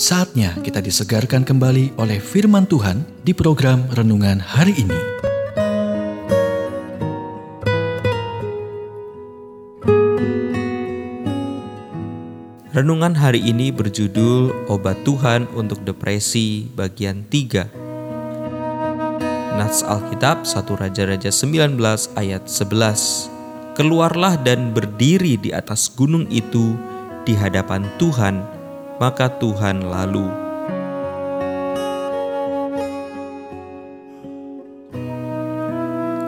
Saatnya kita disegarkan kembali oleh firman Tuhan di program renungan hari ini. Renungan hari ini berjudul Obat Tuhan untuk Depresi bagian 3. Nats Alkitab 1 Raja-Raja 19 ayat 11. Keluarlah dan berdiri di atas gunung itu di hadapan Tuhan maka Tuhan lalu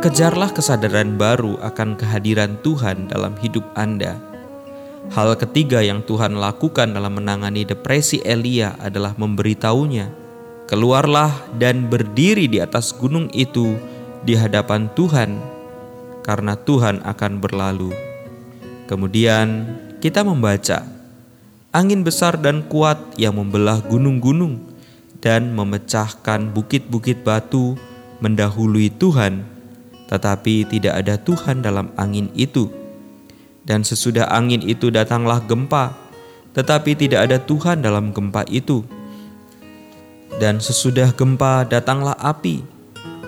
Kejarlah kesadaran baru akan kehadiran Tuhan dalam hidup Anda. Hal ketiga yang Tuhan lakukan dalam menangani depresi Elia adalah memberitahunya, "Keluarlah dan berdiri di atas gunung itu di hadapan Tuhan, karena Tuhan akan berlalu." Kemudian kita membaca angin besar dan kuat yang membelah gunung-gunung dan memecahkan bukit-bukit batu mendahului Tuhan, tetapi tidak ada Tuhan dalam angin itu. Dan sesudah angin itu datanglah gempa, tetapi tidak ada Tuhan dalam gempa itu. Dan sesudah gempa datanglah api,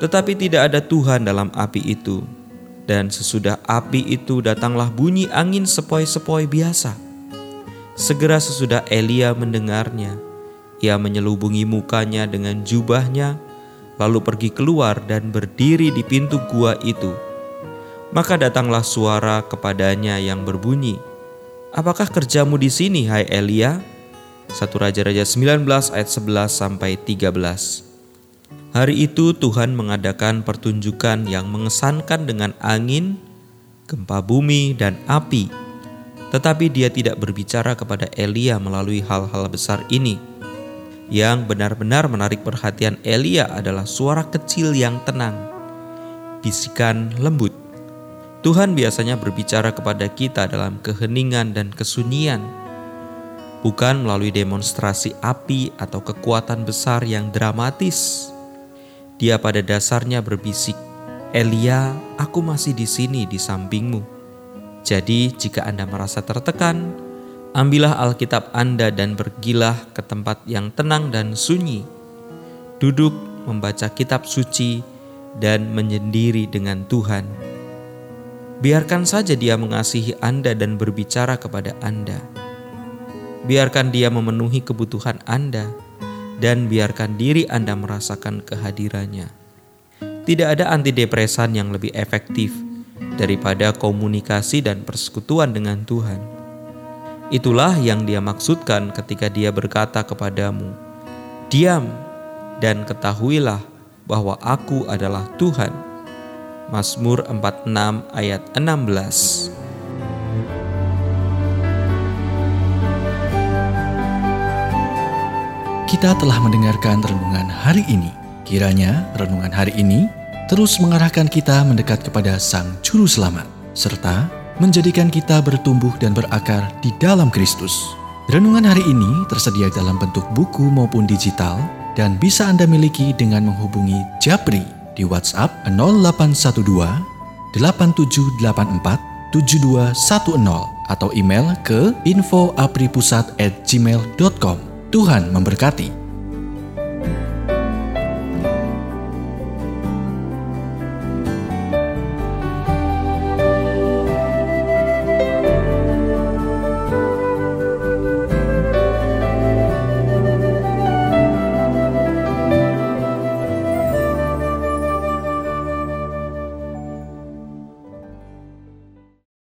tetapi tidak ada Tuhan dalam api itu. Dan sesudah api itu datanglah bunyi angin sepoi-sepoi biasa Segera sesudah Elia mendengarnya, ia menyelubungi mukanya dengan jubahnya, lalu pergi keluar dan berdiri di pintu gua itu. Maka datanglah suara kepadanya yang berbunyi, Apakah kerjamu di sini, hai Elia? 1 Raja-Raja 19 ayat 11 sampai 13. Hari itu Tuhan mengadakan pertunjukan yang mengesankan dengan angin, gempa bumi, dan api tetapi dia tidak berbicara kepada Elia melalui hal-hal besar ini. Yang benar-benar menarik perhatian Elia adalah suara kecil yang tenang, bisikan lembut. Tuhan biasanya berbicara kepada kita dalam keheningan dan kesunyian, bukan melalui demonstrasi api atau kekuatan besar yang dramatis. Dia pada dasarnya berbisik, "Elia, aku masih di sini di sampingmu." Jadi, jika Anda merasa tertekan, ambillah Alkitab Anda dan pergilah ke tempat yang tenang dan sunyi. Duduk membaca kitab suci dan menyendiri dengan Tuhan. Biarkan saja Dia mengasihi Anda dan berbicara kepada Anda. Biarkan Dia memenuhi kebutuhan Anda dan biarkan diri Anda merasakan kehadirannya. Tidak ada antidepresan yang lebih efektif daripada komunikasi dan persekutuan dengan Tuhan. Itulah yang dia maksudkan ketika dia berkata kepadamu, "Diam dan ketahuilah bahwa Aku adalah Tuhan." Mazmur 46 ayat 16. Kita telah mendengarkan renungan hari ini. Kiranya renungan hari ini terus mengarahkan kita mendekat kepada Sang Juru Selamat, serta menjadikan kita bertumbuh dan berakar di dalam Kristus. Renungan hari ini tersedia dalam bentuk buku maupun digital dan bisa Anda miliki dengan menghubungi Japri di WhatsApp 0812 8784 7210 atau email ke infoapripusat@gmail.com. Tuhan memberkati.